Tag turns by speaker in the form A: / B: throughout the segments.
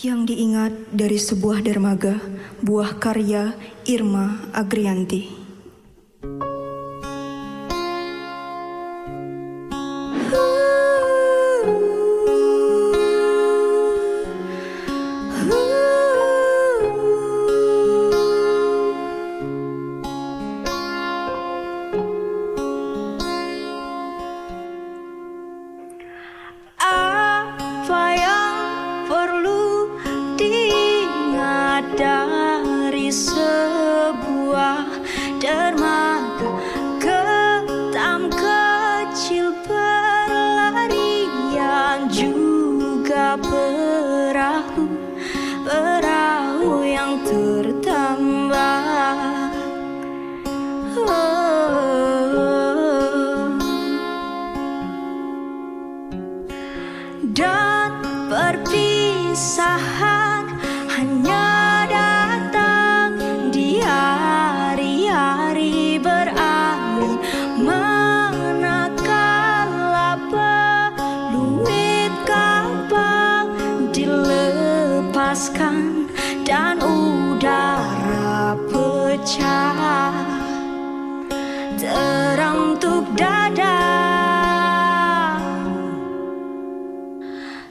A: yang diingat dari sebuah dermaga, buah karya Irma Agrianti.
B: Sebuah dermaga ketam kecil berlarian juga perahu perahu yang tertambah. Dan perpisahan pecah terantuk dada.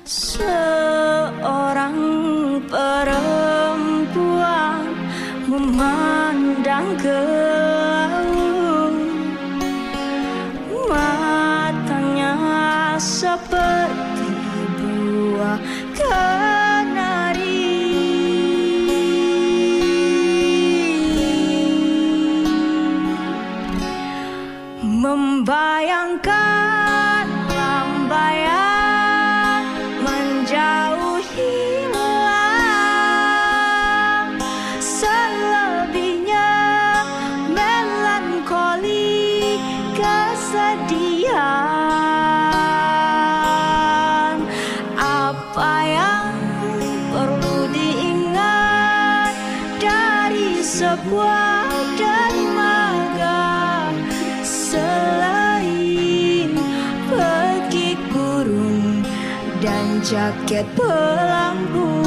B: Seorang perempuan memandang ke Membayangkan lambayan menjauh hilang Selebihnya melankoli kesedihan. Apa yang perlu diingat dari sebuah jaket pelampung